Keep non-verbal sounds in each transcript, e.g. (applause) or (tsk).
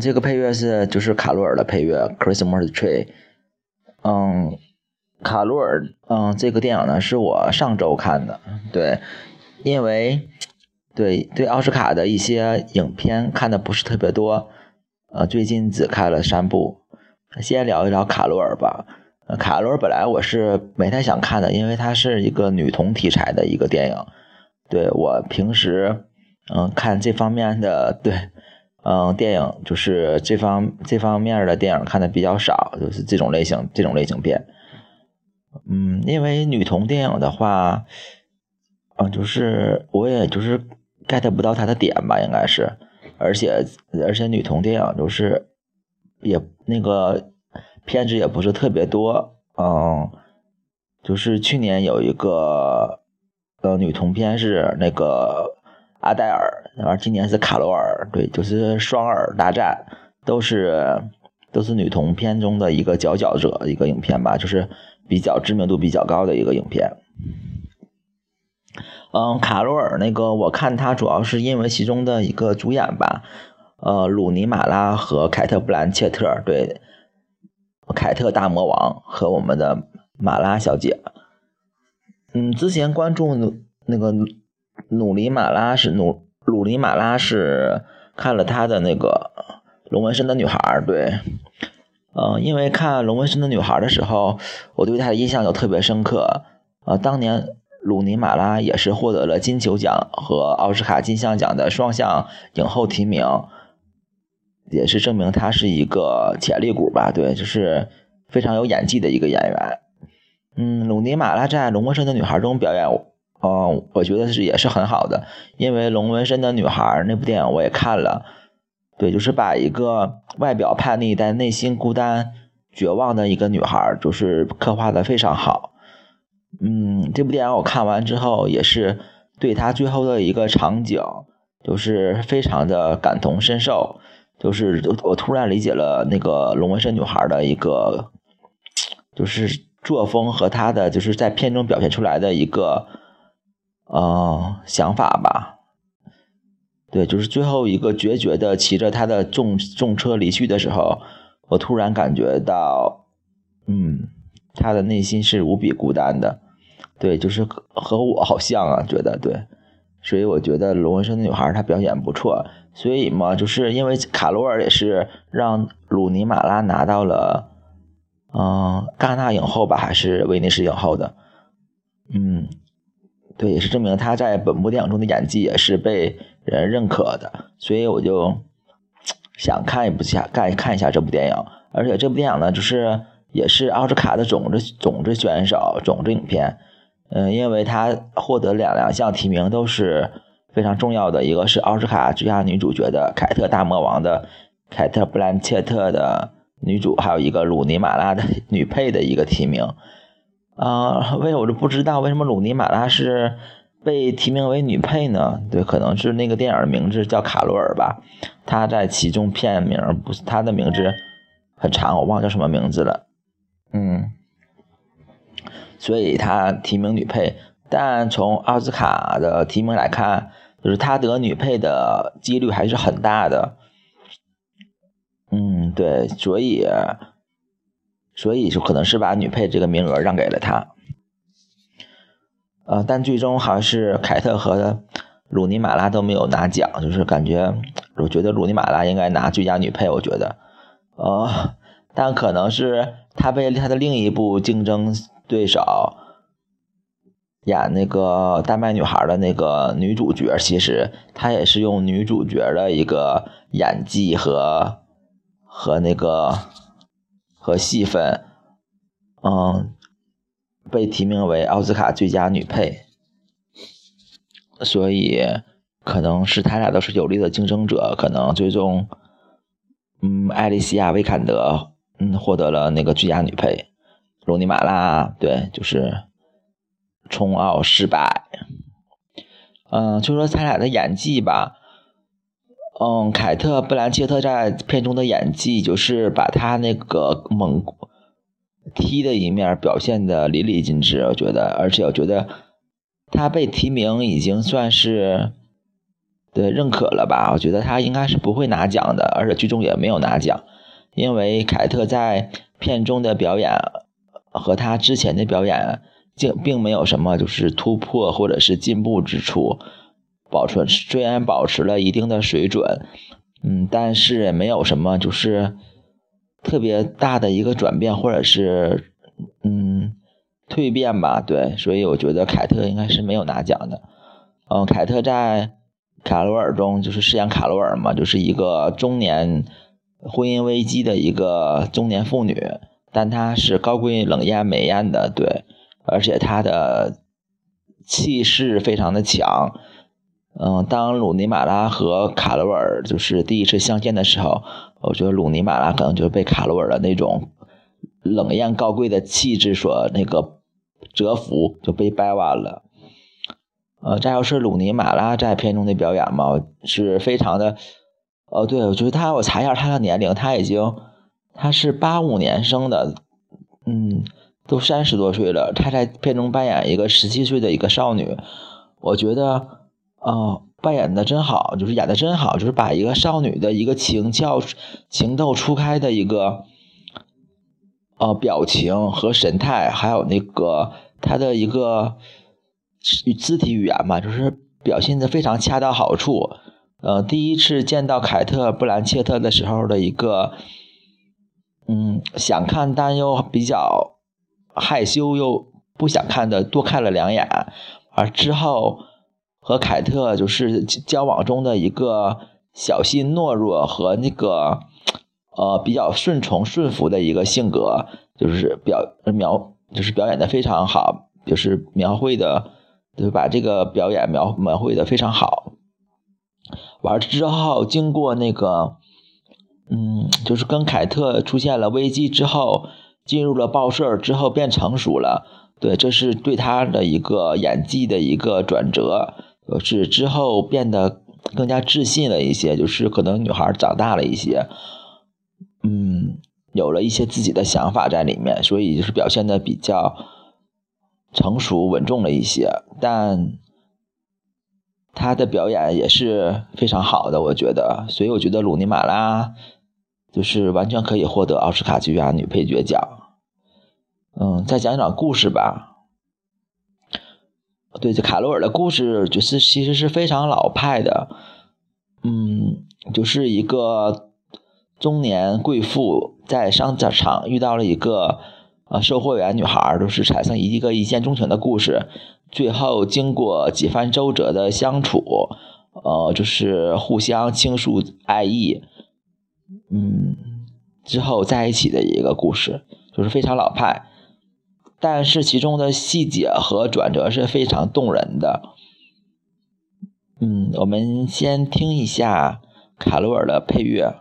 这个配乐是就是卡罗尔的配乐《Christmas Tree》。嗯，卡罗尔，嗯，这个电影呢是我上周看的，对，因为对对奥斯卡的一些影片看的不是特别多，呃，最近只看了三部。先聊一聊卡罗尔吧。卡罗尔本来我是没太想看的，因为它是一个女童题材的一个电影。对我平时，嗯，看这方面的对。嗯，电影就是这方这方面的电影看的比较少，就是这种类型这种类型片。嗯，因为女同电影的话，嗯，就是我也就是 get 不到它的点吧，应该是，而且而且女同电影就是也那个片子也不是特别多，嗯，就是去年有一个呃女同片是那个。阿黛尔，然后今年是卡罗尔，对，就是双耳大战，都是都是女同片中的一个佼佼者，一个影片吧，就是比较知名度比较高的一个影片。嗯，卡罗尔那个，我看他主要是因为其中的一个主演吧，呃，鲁尼马拉和凯特布兰切特，对，凯特大魔王和我们的马拉小姐。嗯，之前关注那个。努里马拉是努鲁尼马拉是看了他的那个龙纹身的女孩对，嗯，因为看龙纹身的女孩的时候，我对她的印象就特别深刻。呃，当年鲁尼马拉也是获得了金球奖和奥斯卡金像奖的双项影后提名，也是证明她是一个潜力股吧？对，就是非常有演技的一个演员。嗯，鲁尼马拉在龙纹身的女孩中表演。哦，我觉得是也是很好的，因为《龙纹身的女孩》那部电影我也看了，对，就是把一个外表叛逆但内心孤单、绝望的一个女孩，就是刻画的非常好。嗯，这部电影我看完之后，也是对她最后的一个场景，就是非常的感同身受，就是我突然理解了那个龙纹身女孩的一个，就是作风和她的就是在片中表现出来的一个。呃，想法吧，对，就是最后一个决绝的骑着他的重重车离去的时候，我突然感觉到，嗯，他的内心是无比孤单的，对，就是和我好像啊，觉得对，所以我觉得龙纹身的女孩她表演不错，所以嘛，就是因为卡罗尔也是让鲁尼马拉拿到了，嗯，戛纳影后吧，还是威尼斯影后的，嗯。对，也是证明他在本部电影中的演技也是被人认可的，所以我就想看一部下看看一下这部电影。而且这部电影呢，就是也是奥斯卡的种子种子选手种子影片。嗯，因为他获得两两项提名都是非常重要的，一个是奥斯卡最佳女主角的凯特大魔王的凯特布兰切特的女主，还有一个鲁尼马拉的女配的一个提名。啊，为我就不知道为什么鲁尼马拉是被提名为女配呢？对，可能是那个电影的名字叫卡罗尔吧。她在其中片名不是她的名字很长，我忘叫什么名字了。嗯，所以她提名女配，但从奥斯卡的提名来看，就是她得女配的几率还是很大的。嗯，对，所以。所以就可能是把女配这个名额让给了他，呃，但最终还是凯特和鲁尼马拉都没有拿奖，就是感觉我觉得鲁尼马拉应该拿最佳女配，我觉得，呃，但可能是他被他的另一部竞争对手演那个丹麦女孩的那个女主角，其实她也是用女主角的一个演技和和那个。和戏份，嗯，被提名为奥斯卡最佳女配，所以可能是他俩都是有力的竞争者，可能最终，嗯，艾丽西亚·维坎德，嗯，获得了那个最佳女配，罗尼·马拉，对，就是冲奥失败，嗯，就说他俩的演技吧。嗯，凯特·布兰切特在片中的演技，就是把他那个猛踢的一面表现的淋漓尽致，我觉得，而且我觉得他被提名已经算是对认可了吧？我觉得他应该是不会拿奖的，而且剧中也没有拿奖，因为凯特在片中的表演和他之前的表演，并并没有什么就是突破或者是进步之处，保存虽然保持了一定的水准，嗯，但是也没有什么就是特别大的一个转变或者是嗯蜕变吧，对，所以我觉得凯特应该是没有拿奖的，嗯，凯特在。卡罗尔中就是饰演卡罗尔嘛，就是一个中年婚姻危机的一个中年妇女，但她是高贵冷艳美艳的，对，而且她的气势非常的强。嗯，当鲁尼马拉和卡罗尔就是第一次相见的时候，我觉得鲁尼马拉可能就被卡罗尔的那种冷艳高贵的气质所那个折服，就被掰弯了。呃，再就是鲁尼马拉在片中的表演嘛，是非常的，哦，对，我觉得他，我查一下他的年龄，他已经，他是八五年生的，嗯，都三十多岁了，他在片中扮演一个十七岁的一个少女，我觉得，哦，扮演的真好，就是演的真好，就是把一个少女的一个情俏、情窦初开的一个，呃，表情和神态，还有那个他的一个。肢体语言嘛，就是表现的非常恰到好处。呃，第一次见到凯特·布兰切特的时候的一个，嗯，想看但又比较害羞又不想看的，多看了两眼。而之后和凯特就是交往中的一个小心懦弱和那个呃比较顺从顺服的一个性格，就是表描就是表演的非常好，就是描绘的。就把这个表演描描绘的非常好。完之后，经过那个，嗯，就是跟凯特出现了危机之后，进入了报社之后变成熟了。对，这是对他的一个演技的一个转折，是之后变得更加自信了一些，就是可能女孩长大了一些，嗯，有了一些自己的想法在里面，所以就是表现的比较。成熟稳重了一些，但他的表演也是非常好的，我觉得，所以我觉得鲁尼马拉就是完全可以获得奥斯卡最佳女配角奖。嗯，再讲讲故事吧。对，这卡罗尔的故事就是其实是非常老派的，嗯，就是一个中年贵妇在商场遇到了一个。啊，售货员女孩就是产生一个一见钟情的故事，最后经过几番周折的相处，呃，就是互相倾诉爱意，嗯，之后在一起的一个故事，就是非常老派，但是其中的细节和转折是非常动人的。嗯，我们先听一下卡罗尔的配乐。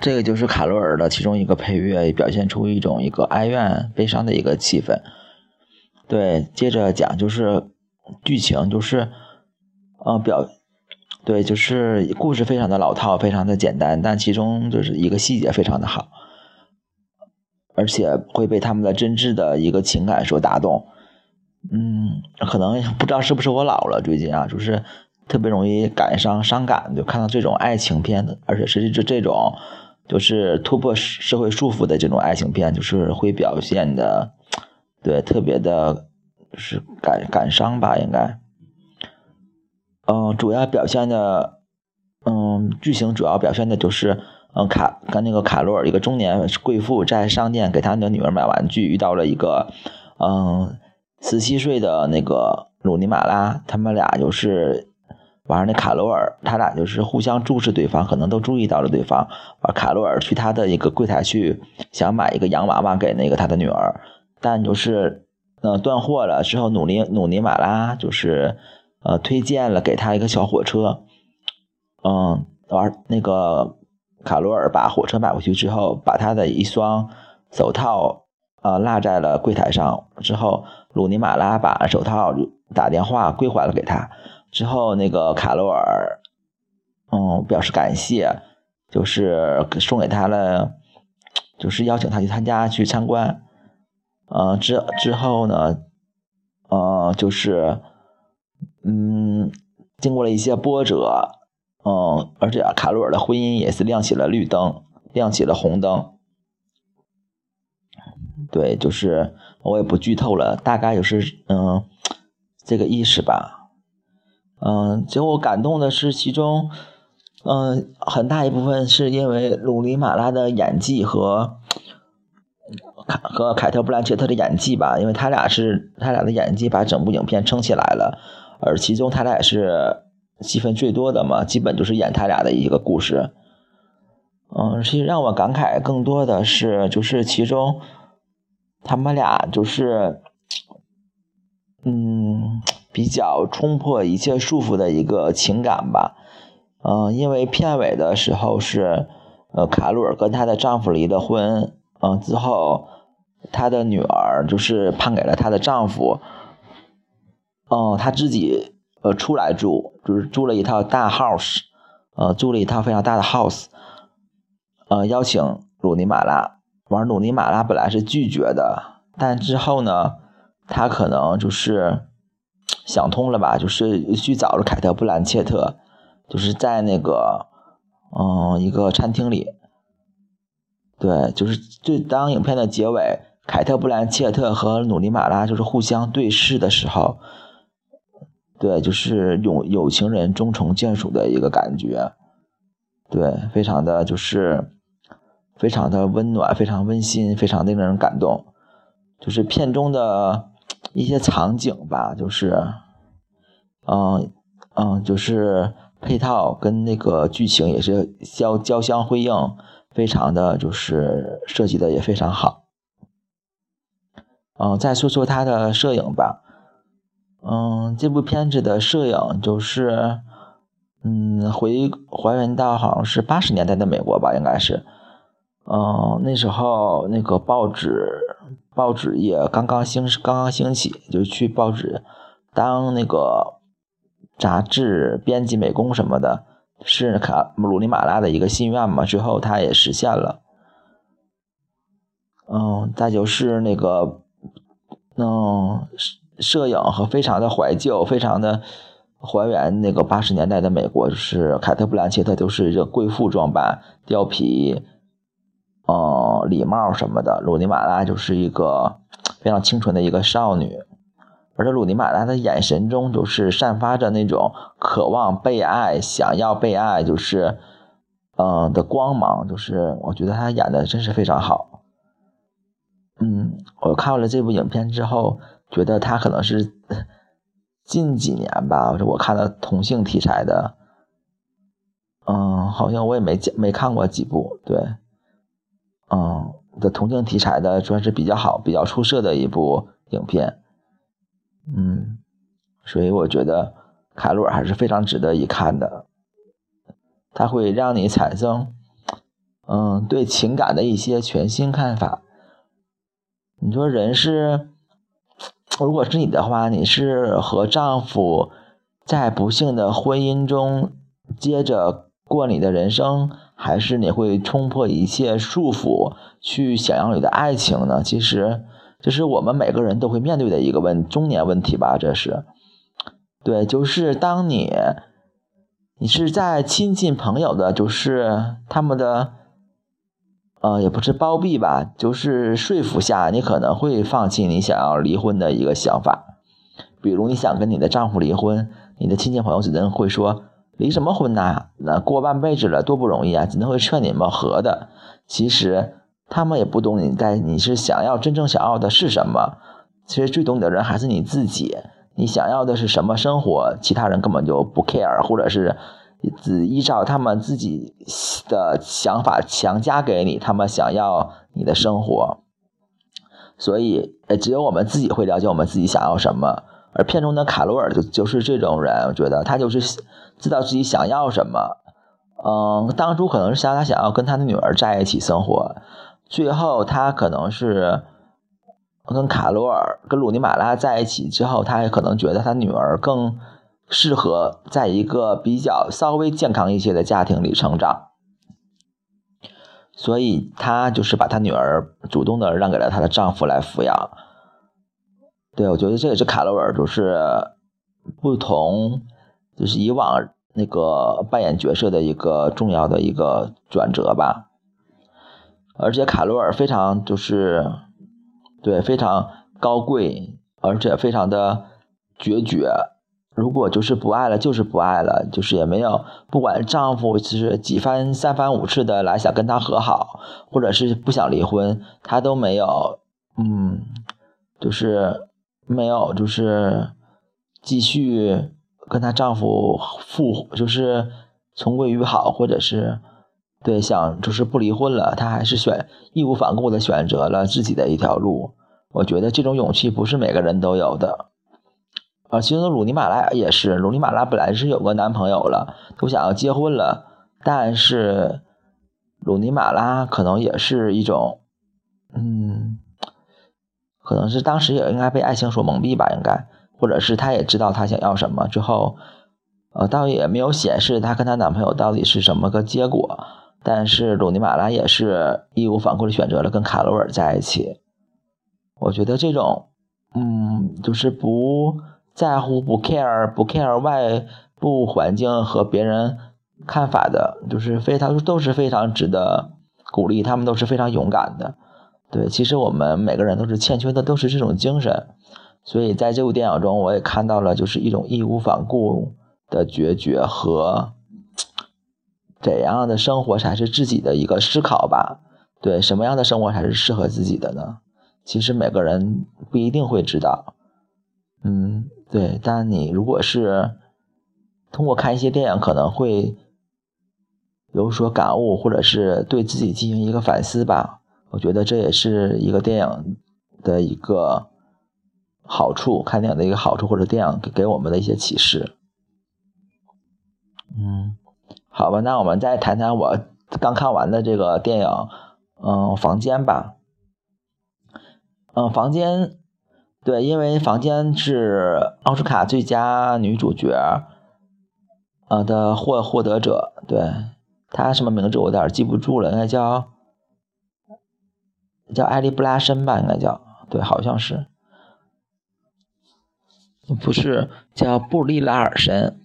这个就是卡罗尔的其中一个配乐，表现出一种一个哀怨、悲伤的一个气氛。对，接着讲就是剧情，就是呃表，对，就是故事非常的老套，非常的简单，但其中就是一个细节非常的好，而且会被他们的真挚的一个情感所打动。嗯，可能不知道是不是我老了，最近啊，就是。特别容易感伤、伤感，就看到这种爱情片，而且是这这种，就是突破社会束缚的这种爱情片，就是会表现的，对，特别的，是感感伤吧，应该。嗯，主要表现的，嗯，剧情主要表现的就是，嗯，卡跟那个卡罗尔一个中年贵妇在商店给他的女儿买玩具，遇到了一个，嗯，十七岁的那个鲁尼马拉，他们俩就是。完了，那卡罗尔他俩就是互相注视对方，可能都注意到了对方。完，卡罗尔去他的一个柜台去想买一个洋娃娃给那个他的女儿，但就是呃断货了之后，努尼努尼马拉就是呃推荐了给他一个小火车。嗯，完那个卡罗尔把火车买回去之后，把他的一双手套呃落在了柜台上。之后，鲁尼马拉把手套打电话归还了给他。之后，那个卡罗尔，嗯，表示感谢，就是送给他了，就是邀请他去参加去参观，呃，之之后呢，呃，就是，嗯，经过了一些波折，嗯，而且卡罗尔的婚姻也是亮起了绿灯，亮起了红灯，对，就是我也不剧透了，大概就是嗯，这个意思吧。嗯，结果感动的是其中，嗯，很大一部分是因为鲁尼马拉的演技和凯和凯特布兰切特的演技吧，因为他俩是他俩的演技把整部影片撑起来了，而其中他俩也是戏份最多的嘛，基本就是演他俩的一个故事。嗯，其实让我感慨更多的是，就是其中他们俩就是，嗯。比较冲破一切束缚的一个情感吧，嗯，因为片尾的时候是，呃，卡鲁尔跟她的丈夫离了婚，嗯，之后她的女儿就是判给了她的丈夫，嗯，她自己呃出来住，就是租了一套大 house，呃，租了一套非常大的 house，呃，邀请鲁尼马拉，玩鲁尼马拉本来是拒绝的，但之后呢，他可能就是。想通了吧？就是去找了凯特·布兰切特，就是在那个嗯一个餐厅里，对，就是最当影片的结尾，凯特·布兰切特和努尼马拉就是互相对视的时候，对，就是有有情人终成眷属的一个感觉，对，非常的就是非常的温暖，非常温馨，非常令人感动，就是片中的。一些场景吧，就是，嗯嗯，就是配套跟那个剧情也是交交相辉映，非常的就是设计的也非常好。嗯，再说说它的摄影吧，嗯，这部片子的摄影就是，嗯，回还原到好像是八十年代的美国吧，应该是，嗯，那时候那个报纸。报纸也刚刚兴刚刚兴起，就去报纸当那个杂志编辑、美工什么的，是卡鲁尼马拉的一个心愿嘛。最后他也实现了。嗯，再就是那个，嗯，摄影和非常的怀旧，非常的还原那个八十年代的美国，就是凯特·布兰切特都是这贵妇装扮，貂皮。呃，礼帽什么的，鲁尼马拉就是一个非常清纯的一个少女，而且鲁尼马拉的眼神中就是散发着那种渴望被爱、想要被爱，就是嗯的光芒，就是我觉得她演的真是非常好。嗯，我看完了这部影片之后，觉得她可能是近几年吧，我看的同性题材的，嗯，好像我也没见没看过几部，对。嗯，的同性题材的算是比较好、比较出色的一部影片。嗯，所以我觉得卡罗尔还是非常值得一看的。它会让你产生嗯，对情感的一些全新看法。你说人是，如果是你的话，你是和丈夫在不幸的婚姻中接着过你的人生，还是你会冲破一切束缚去想要你的爱情呢？其实，这是我们每个人都会面对的一个问中年问题吧。这是，对，就是当你你是在亲近朋友的，就是他们的。呃，也不是包庇吧，就是说服下，你可能会放弃你想要离婚的一个想法。比如你想跟你的丈夫离婚，你的亲戚朋友只能会说：“离什么婚呐？那过半辈子了，多不容易啊！”只能会劝你们和的。其实他们也不懂你在你是想要真正想要的是什么。其实最懂你的人还是你自己。你想要的是什么生活？其他人根本就不 care，或者是。只依照他们自己的想法强加给你，他们想要你的生活，所以只有我们自己会了解我们自己想要什么。而片中的卡罗尔就就是这种人，我觉得他就是知道自己想要什么。嗯，当初可能是想他想要跟他的女儿在一起生活，最后他可能是跟卡罗尔、跟鲁尼马拉在一起之后，他也可能觉得他女儿更。适合在一个比较稍微健康一些的家庭里成长，所以她就是把她女儿主动的让给了她的丈夫来抚养。对，我觉得这也是卡罗尔就是不同，就是以往那个扮演角色的一个重要的一个转折吧。而且卡罗尔非常就是对非常高贵，而且非常的决绝。如果就是不爱了，就是不爱了，就是也没有不管丈夫就是几番三番五次的来想跟她和好，或者是不想离婚，她都没有，嗯，就是没有就是继续跟她丈夫复就是重归于好，或者是对想就是不离婚了，她还是选义无反顾的选择了自己的一条路。我觉得这种勇气不是每个人都有的。啊，其实鲁尼马拉也是，鲁尼马拉本来是有个男朋友了，都想要结婚了，但是鲁尼马拉可能也是一种，嗯，可能是当时也应该被爱情所蒙蔽吧，应该，或者是她也知道她想要什么，之后，呃，倒也没有显示她跟她男朋友到底是什么个结果，但是鲁尼马拉也是义无反顾的选择了跟卡罗尔在一起，我觉得这种，嗯，就是不。在乎不 care 不 care 外部环境和别人看法的，就是非常都是非常值得鼓励，他们都是非常勇敢的。对，其实我们每个人都是欠缺的，都是这种精神。所以在这部电影中，我也看到了，就是一种义无反顾的决绝和怎样的生活才是自己的一个思考吧。对，什么样的生活才是适合自己的呢？其实每个人不一定会知道。嗯。对，但你如果是通过看一些电影，可能会有所感悟，或者是对自己进行一个反思吧。我觉得这也是一个电影的一个好处，看电影的一个好处，或者电影给给我们的一些启示。嗯，好吧，那我们再谈谈我刚看完的这个电影，嗯，房间吧。嗯，房间。对，因为《房间》是奥斯卡最佳女主角，呃的获获得者，对她什么名字我有点记不住了，应该叫叫艾莉布拉森吧，应该叫，对，好像是，不是叫布利拉尔神，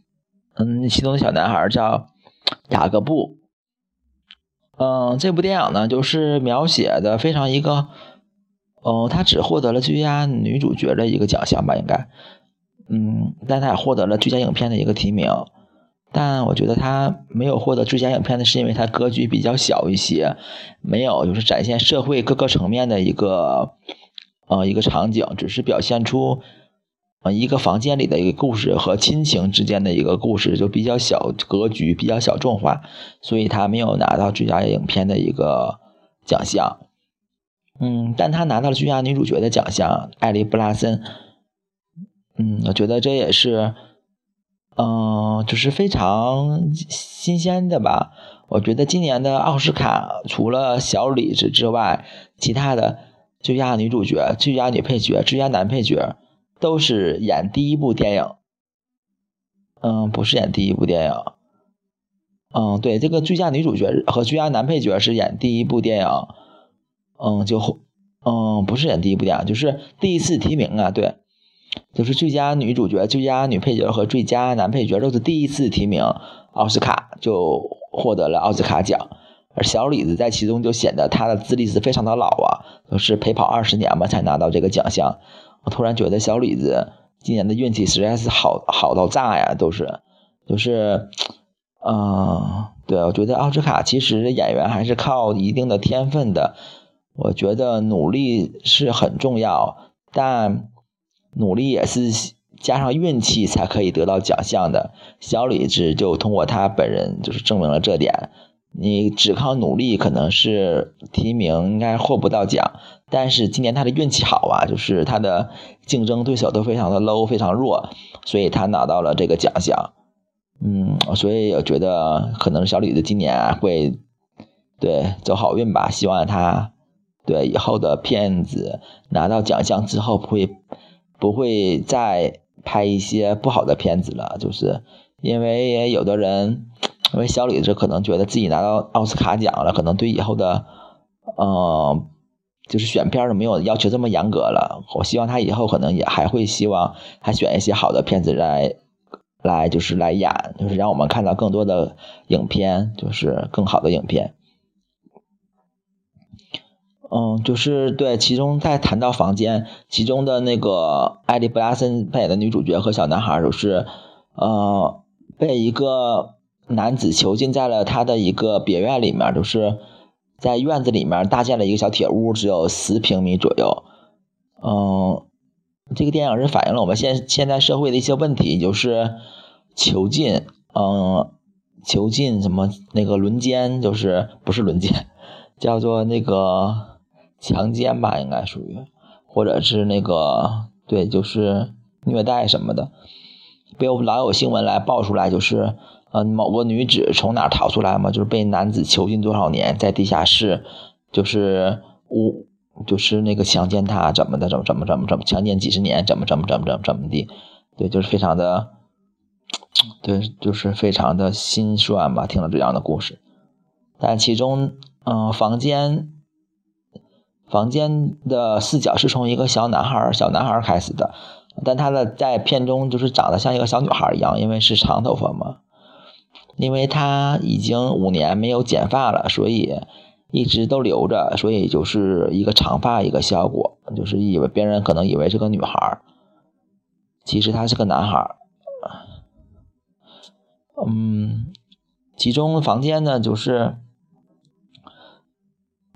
嗯，其中的小男孩叫雅各布，嗯，这部电影呢，就是描写的非常一个。哦，他只获得了最佳女主角的一个奖项吧，应该，嗯，但他也获得了最佳影片的一个提名，但我觉得他没有获得最佳影片的是因为他格局比较小一些，没有就是展现社会各个层面的一个，呃，一个场景，只是表现出，呃，一个房间里的一个故事和亲情之间的一个故事，就比较小格局，比较小众化，所以他没有拿到最佳影片的一个奖项。嗯，但他拿到了最佳女主角的奖项，艾莉布拉森。嗯，我觉得这也是，嗯，就是非常新鲜的吧。我觉得今年的奥斯卡除了小李子之外，其他的最佳女主角、最佳女配角、最佳男配角都是演第一部电影。嗯，不是演第一部电影。嗯，对，这个最佳女主角和最佳男配角是演第一部电影。嗯，就嗯，不是演第一部电影，就是第一次提名啊。对，就是最佳女主角、最佳女配角和最佳男配角都是第一次提名奥斯卡就。获得了奥斯卡奖，而小李子在其中就显得他的资历是非常的老啊，都是陪跑二十年嘛才拿到这个奖项。突然觉得小李子今年的运气实在是好好到炸呀，都是，就是，嗯，对，我觉得奥斯卡其实演员还是靠一定的天分的，我觉得努力是很重要，但努力也是。加上运气才可以得到奖项的，小李子就通过他本人就是证明了这点。你只靠努力可能是提名应该获不到奖，但是今年他的运气好啊，就是他的竞争对手都非常的 low，非常弱，所以他拿到了这个奖项。嗯，所以我觉得可能小李子今年会对走好运吧，希望他对以后的片子拿到奖项之后不会不会再。拍一些不好的片子了，就是因为也有的人，因为小李子可能觉得自己拿到奥斯卡奖了，可能对以后的，呃，就是选片儿没有要求这么严格了。我希望他以后可能也还会希望他选一些好的片子来，来就是来演，就是让我们看到更多的影片，就是更好的影片。嗯，就是对，其中在谈到房间，其中的那个艾莉布拉森扮演的女主角和小男孩，就是，呃，被一个男子囚禁在了他的一个别院里面，就是在院子里面搭建了一个小铁屋，只有十平米左右。嗯，这个电影是反映了我们现现在社会的一些问题，就是囚禁，嗯，囚禁什么那个轮奸，就是不是轮奸，叫做那个。强奸吧，应该属于，或者是那个，对，就是虐待什么的，被我们老有新闻来爆出来，就是，呃，某个女子从哪逃出来嘛，就是被男子囚禁多少年，在地下室，就是无，就是那个强奸她，怎么的，怎么怎么怎么怎么强奸几十年，怎么怎么怎么怎么怎么的，对，就是非常的，对，就是非常的心酸吧，听了这样的故事，但其中，嗯，房间。房间的视角是从一个小男孩小男孩开始的，但他的在片中就是长得像一个小女孩一样，因为是长头发嘛。因为他已经五年没有剪发了，所以一直都留着，所以就是一个长发一个效果，就是以为别人可能以为是个女孩，其实他是个男孩。嗯，其中房间呢就是。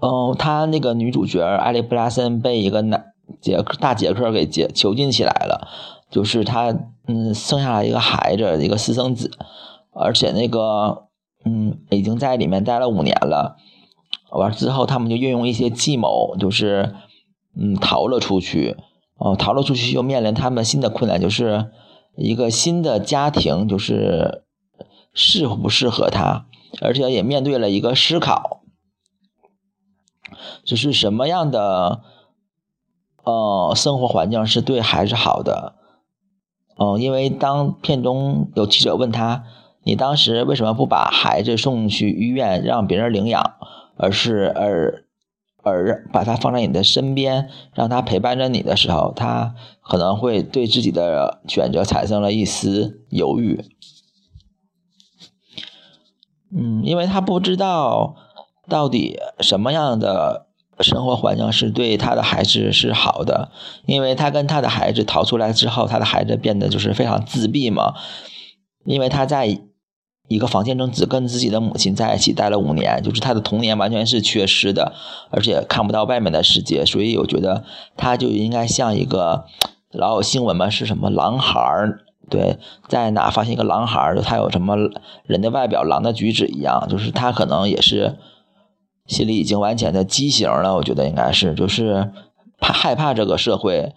嗯，他那个女主角艾莉布拉森被一个男杰克大杰克给囚囚禁起来了，就是他嗯生下来一个孩子，一个私生子，而且那个嗯已经在里面待了五年了，完之后他们就运用一些计谋，就是嗯逃了出去，哦逃了出去又面临他们新的困难，就是一个新的家庭，就是适不适合他，而且也面对了一个思考。就是什么样的，呃，生活环境是对孩子好的？嗯，因为当片中有记者问他，你当时为什么不把孩子送去医院让别人领养，而是而而把他放在你的身边，让他陪伴着你的时候，他可能会对自己的选择产生了一丝犹豫。嗯，因为他不知道到底什么样的。生活环境是对他的孩子是好的，因为他跟他的孩子逃出来之后，他的孩子变得就是非常自闭嘛。因为他在一个房间中只跟自己的母亲在一起待了五年，就是他的童年完全是缺失的，而且看不到外面的世界，所以我觉得他就应该像一个老有新闻嘛，是什么狼孩儿？对，在哪发现一个狼孩儿，就他有什么人的外表、狼的举止一样，就是他可能也是。心里已经完全的畸形了，我觉得应该是，就是怕害怕这个社会，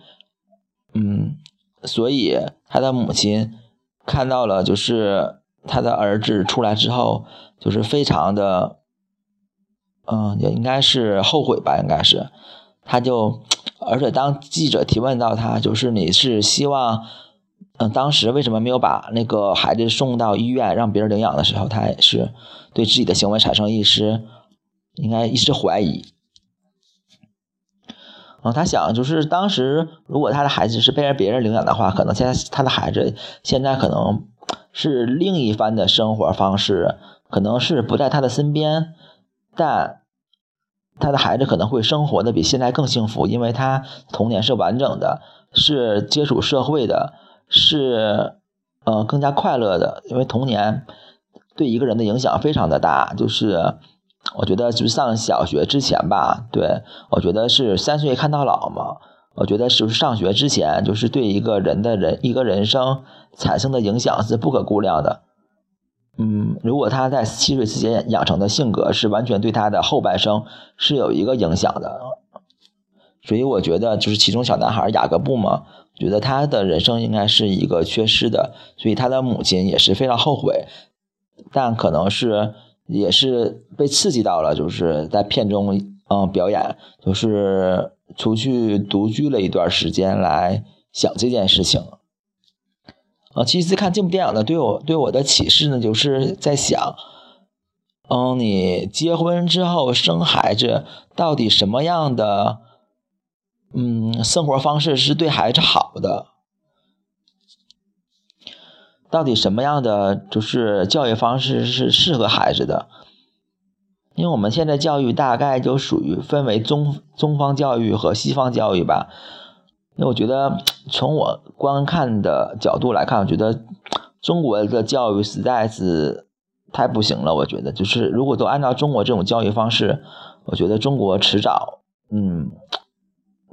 嗯，所以他的母亲看到了，就是他的儿子出来之后，就是非常的，嗯，也应该是后悔吧，应该是，他就，而且当记者提问到他，就是你是希望，嗯，当时为什么没有把那个孩子送到医院让别人领养的时候，他也是对自己的行为产生一丝，应该一丝怀疑。嗯，他想就是当时如果他的孩子是被人别人领养的话，可能现在他的孩子现在可能是另一番的生活方式，可能是不在他的身边，但他的孩子可能会生活的比现在更幸福，因为他童年是完整的，是接触社会的，是呃更加快乐的，因为童年对一个人的影响非常的大，就是。我觉得就是上小学之前吧，对我觉得是三岁看到老嘛。我觉得是不是上学之前，就是对一个人的人一个人生产生的影响是不可估量的。嗯，如果他在七岁之前养成的性格，是完全对他的后半生是有一个影响的。所以我觉得就是其中小男孩雅各布嘛，觉得他的人生应该是一个缺失的，所以他的母亲也是非常后悔，但可能是。也是被刺激到了，就是在片中，嗯，表演，就是出去独居了一段时间来想这件事情。啊，其实看这部电影呢，对我对我的启示呢，就是在想，嗯，你结婚之后生孩子，到底什么样的，嗯，生活方式是对孩子好的？到底什么样的就是教育方式是适合孩子的？因为我们现在教育大概就属于分为中中方教育和西方教育吧。因为我觉得从我观看的角度来看，我觉得中国的教育实在是太不行了。我觉得就是如果都按照中国这种教育方式，我觉得中国迟早，嗯，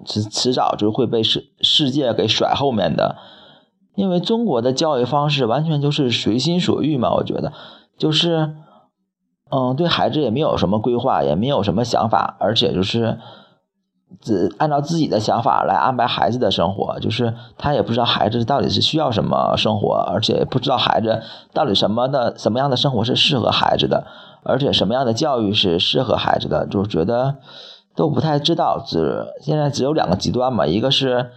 迟迟早就会被世世界给甩后面的。因为中国的教育方式完全就是随心所欲嘛，我觉得，就是，嗯，对孩子也没有什么规划，也没有什么想法，而且就是只按照自己的想法来安排孩子的生活，就是他也不知道孩子到底是需要什么生活，而且不知道孩子到底什么的什么样的生活是适合孩子的，而且什么样的教育是适合孩子的，就觉得都不太知道。只现在只有两个极端嘛，一个是。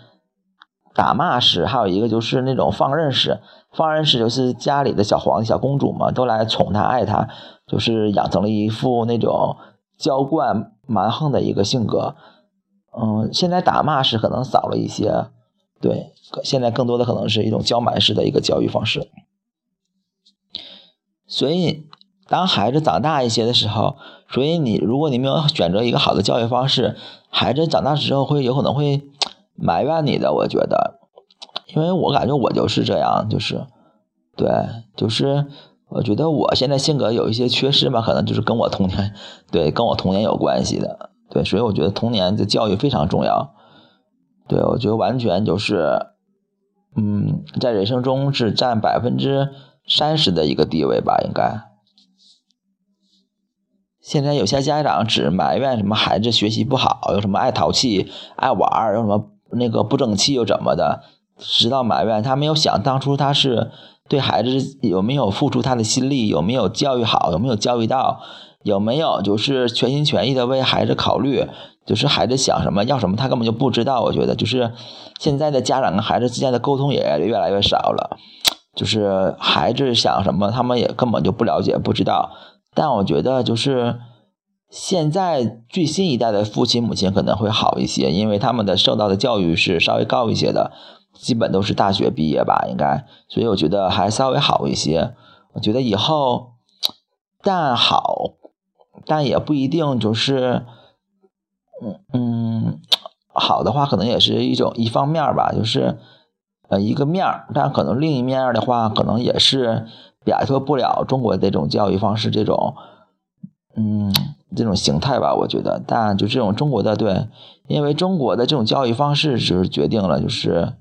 打骂式，还有一个就是那种放任式。放任式就是家里的小皇、小公主嘛，都来宠他、爱他，就是养成了一副那种娇惯蛮横的一个性格。嗯，现在打骂式可能少了一些，对，现在更多的可能是一种娇蛮式的一个教育方式。所以，当孩子长大一些的时候，所以你如果你没有选择一个好的教育方式，孩子长大之后会有可能会。埋怨你的，我觉得，因为我感觉我就是这样，就是，对，就是我觉得我现在性格有一些缺失吧，可能就是跟我童年，对，跟我童年有关系的，对，所以我觉得童年的教育非常重要，对我觉得完全就是，嗯，在人生中是占百分之三十的一个地位吧，应该。现在有些家长只埋怨什么孩子学习不好，有什么爱淘气、爱玩有什么。那个不争气又怎么的？直到埋怨他没有想当初他是对孩子有没有付出他的心力，有没有教育好，有没有教育到，有没有就是全心全意的为孩子考虑，就是孩子想什么要什么他根本就不知道。我觉得就是现在的家长跟孩子之间的沟通也越来越少了，就是孩子想什么他们也根本就不了解不知道。但我觉得就是。现在最新一代的父亲母亲可能会好一些，因为他们的受到的教育是稍微高一些的，基本都是大学毕业吧，应该，所以我觉得还稍微好一些。我觉得以后，但好，但也不一定就是，嗯嗯，好的话可能也是一种一方面吧，就是呃一个面儿，但可能另一面的话，可能也是摆脱不了中国的这种教育方式这种，嗯。这种形态吧，我觉得，但就这种中国的对，因为中国的这种教育方式就是决定了就是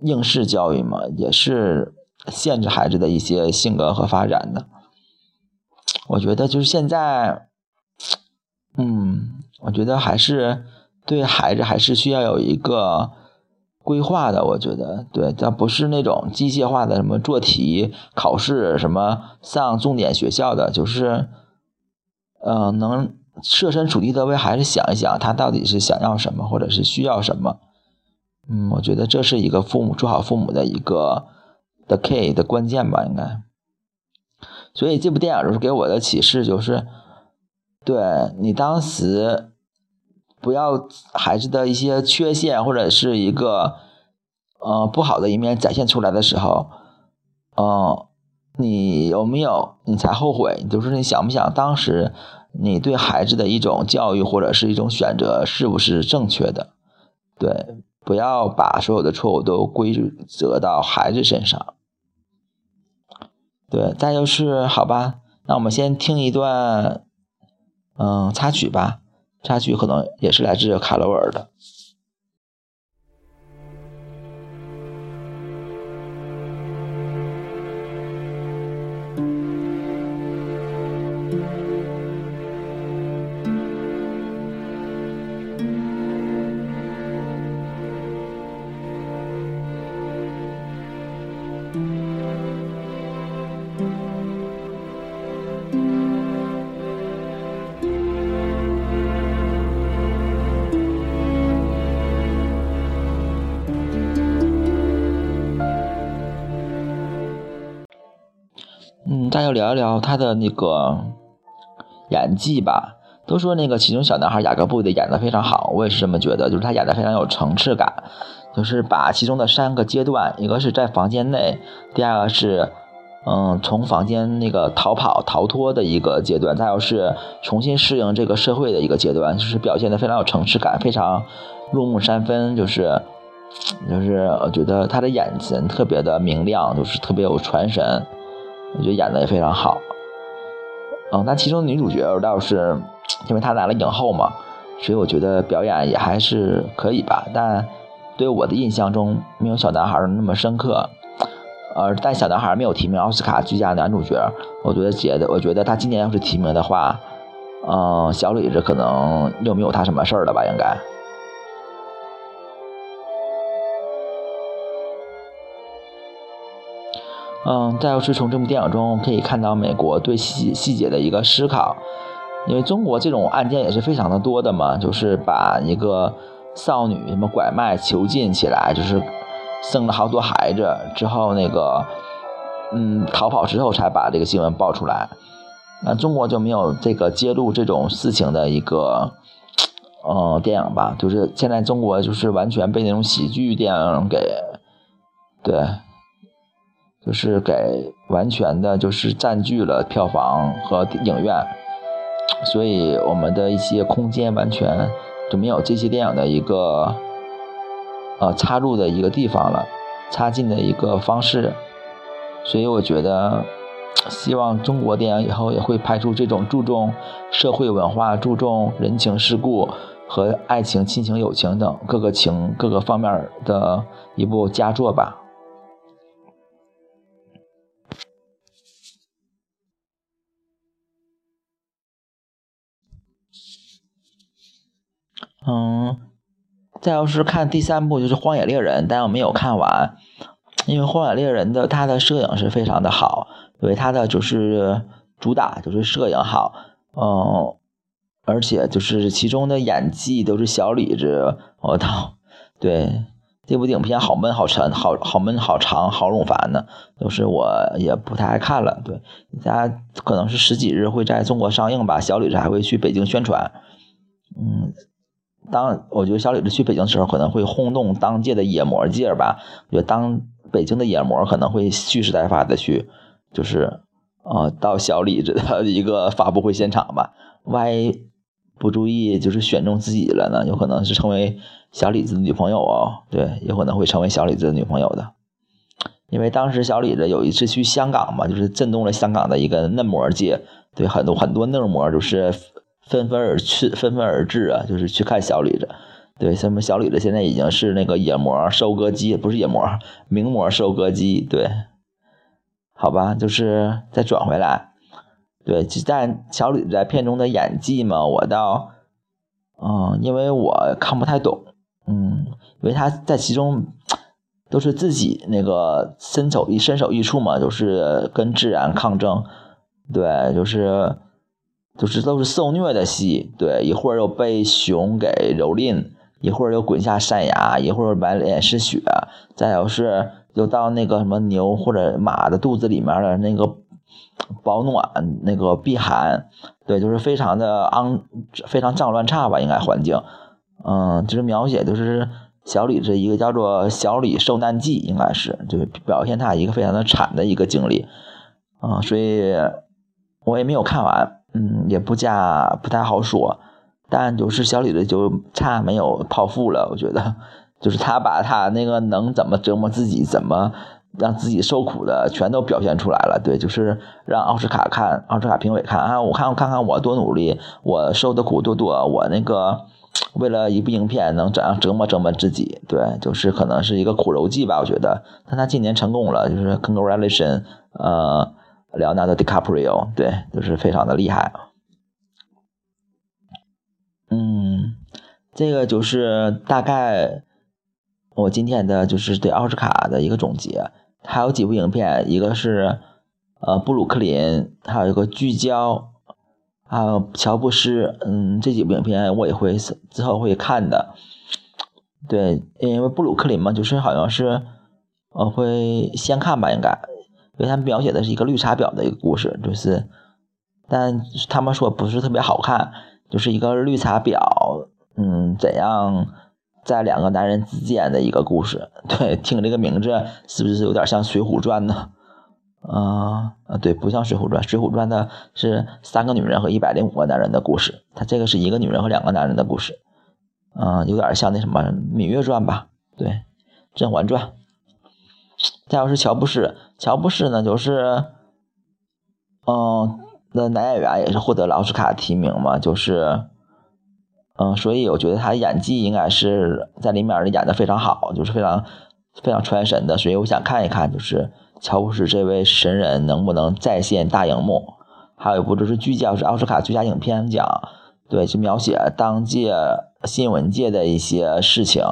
应试教育嘛，也是限制孩子的一些性格和发展的。我觉得就是现在，嗯，我觉得还是对孩子还是需要有一个规划的，我觉得对，但不是那种机械化的什么做题、考试、什么上重点学校的，就是，嗯，能设身处地的为孩子想一想，他到底是想要什么，或者是需要什么。嗯，我觉得这是一个父母做好父母的一个的 key 的关键吧，应该。所以这部电影就是给我的启示，就是对你当时不要孩子的一些缺陷或者是一个呃不好的一面展现出来的时候，嗯，你有没有你才后悔？就是你想不想当时你对孩子的一种教育或者是一种选择是不是正确的？对。不要把所有的错误都归责到孩子身上。对，再就是好吧，那我们先听一段，嗯，插曲吧。插曲可能也是来自卡罗尔的。聊一聊他的那个演技吧。都说那个其中小男孩雅各布的演的非常好，我也是这么觉得，就是他演的非常有层次感，就是把其中的三个阶段，一个是在房间内，第二个是嗯从房间那个逃跑逃脱的一个阶段，再有是重新适应这个社会的一个阶段，就是表现的非常有层次感，非常入木三分，就是就是我觉得他的眼神特别的明亮，就是特别有传神。我觉得演的也非常好，嗯，那其中女主角倒是因为她拿了影后嘛，所以我觉得表演也还是可以吧。但对我的印象中没有小男孩那么深刻，呃，但小男孩没有提名奥斯卡最佳男主角，我觉得觉得我觉得他今年要是提名的话，嗯，小李子可能又没有他什么事儿了吧，应该。嗯，再就是从这部电影中可以看到美国对细细节的一个思考，因为中国这种案件也是非常的多的嘛，就是把一个少女什么拐卖囚禁起来，就是生了好多孩子之后，那个嗯逃跑之后才把这个新闻爆出来，那中国就没有这个揭露这种事情的一个嗯电影吧，就是现在中国就是完全被那种喜剧电影给对。就是给完全的，就是占据了票房和影院，所以我们的一些空间完全就没有这些电影的一个呃插入的一个地方了，插进的一个方式，所以我觉得，希望中国电影以后也会拍出这种注重社会文化、注重人情世故和爱情、亲情、友情等各个情各个方面的一部佳作吧。嗯，再要是看第三部就是《荒野猎人》，但我没有看完，因为《荒野猎人》的它的摄影是非常的好，因为它的就是主打就是摄影好，嗯，而且就是其中的演技都是小李子，我操，对这部影片好闷好沉，好好闷好长好冗烦的，就是我也不太爱看了。对，家可能是十几日会在中国上映吧，小李子还会去北京宣传，嗯。当我觉得小李子去北京的时候，可能会轰动当届的野模界吧。我觉得当北京的野模可能会蓄势待发的去，就是呃到小李子的一个发布会现场吧。万一不注意就是选中自己了呢，有可能是成为小李子的女朋友哦。对，有可能会成为小李子的女朋友的。因为当时小李子有一次去香港嘛，就是震动了香港的一个嫩模界。对，很多很多嫩模就是。纷纷而去，(laughs) 纷纷而至啊！就是去看小李子，对，什么小李子现在已经是那个野模收割机，不是野模，名模收割机，对，好吧，就是再转回来，对，但小李子在片中的演技嘛，我倒，嗯，因为我看不太懂，嗯，因为他在其中 (tsk) 都是自己那个身手一身首异处嘛，就是跟自然抗争，对，就是就是都是受虐的戏，对，一会儿又被熊给蹂躏，一会儿又滚下山崖，一会儿满脸是血，再有是又到那个什么牛或者马的肚子里面的那个保暖那个避寒，对，就是非常的肮非常脏乱差吧，应该环境，嗯，就是描写就是。小李这一个叫做《小李受难记》，应该是就是表现他一个非常的惨的一个经历，啊，所以我也没有看完，嗯，也不加不太好说，但就是小李子就差没有泡芙了，我觉得，就是他把他那个能怎么折磨自己，怎么让自己受苦的全都表现出来了，对，就是让奥斯卡看，奥斯卡评委看啊，我看我看看我多努力，我受的苦多多，我那个。为了一部影片能怎样折磨折磨自己？对，就是可能是一个苦肉计吧，我觉得。但他今年成功了，就是 Congratulation，呃，辽纳的 DiCaprio，对，就是非常的厉害。嗯，这个就是大概我今天的就是对奥斯卡的一个总结。还有几部影片，一个是呃布鲁克林，还有一个聚焦。还有乔布斯，嗯，这几部影片我也会之后会看的。对，因为布鲁克林嘛，就是好像是我会先看吧，应该，因为他描写的是一个绿茶婊的一个故事，就是，但他们说不是特别好看，就是一个绿茶婊，嗯，怎样在两个男人之间的一个故事。(laughs) 对，听这个名字是不是有点像《水浒传》呢？(laughs) 啊啊，对，不像《水浒传》，《水浒传》的是三个女人和一百零五个男人的故事，它这个是一个女人和两个男人的故事，嗯，有点像那什么《芈月传》吧？对，《甄嬛传》。再要是乔布斯，乔布斯呢，就是，嗯，那男演员也是获得了奥斯卡提名嘛，就是，嗯，所以我觉得他演技应该是在里面演的非常好，就是非常非常传神的，所以我想看一看，就是。乔布斯这位神人能不能再现大荧幕？还有一部就是聚焦，是奥斯卡最佳影片奖，对，是描写当届新闻界的一些事情，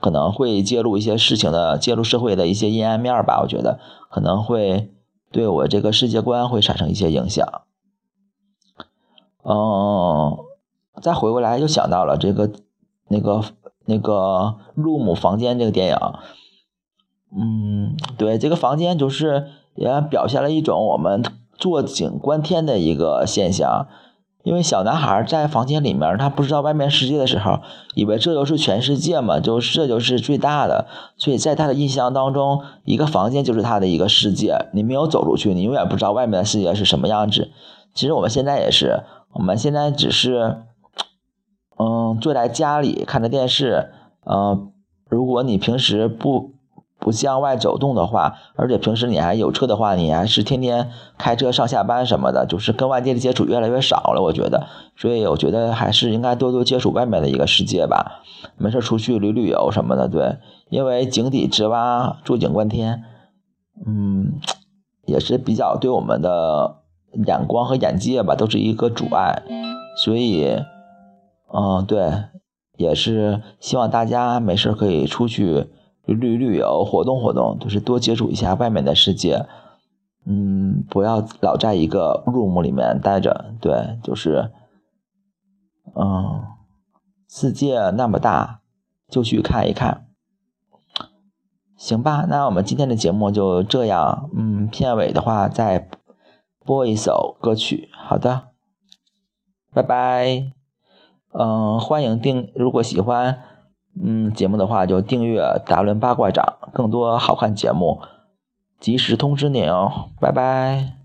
可能会揭露一些事情的，揭露社会的一些阴暗面吧。我觉得可能会对我这个世界观会产生一些影响。嗯，再回过来又想到了这个那个那个《入母房间》这个电影。嗯，对，这个房间就是也表现了一种我们坐井观天的一个现象，因为小男孩在房间里面，他不知道外面世界的时候，以为这就是全世界嘛，就这就是最大的，所以在他的印象当中，一个房间就是他的一个世界，你没有走出去，你永远不知道外面的世界是什么样子。其实我们现在也是，我们现在只是，嗯，坐在家里看着电视，嗯，如果你平时不。不向外走动的话，而且平时你还有车的话，你还是天天开车上下班什么的，就是跟外界的接触越来越少了。我觉得，所以我觉得还是应该多多接触外面的一个世界吧。没事出去旅旅游什么的，对，因为井底之蛙坐井观天，嗯，也是比较对我们的眼光和眼界吧，都是一个阻碍。所以，嗯，对，也是希望大家没事可以出去。旅旅游活动活动，就是多接触一下外面的世界，嗯，不要老在一个 room 里面待着，对，就是，嗯，世界那么大，就去看一看，行吧？那我们今天的节目就这样，嗯，片尾的话再播一首歌曲，好的，拜拜，嗯，欢迎订，如果喜欢。嗯，节目的话就订阅《达伦八卦掌》，更多好看节目及时通知您哦，拜拜。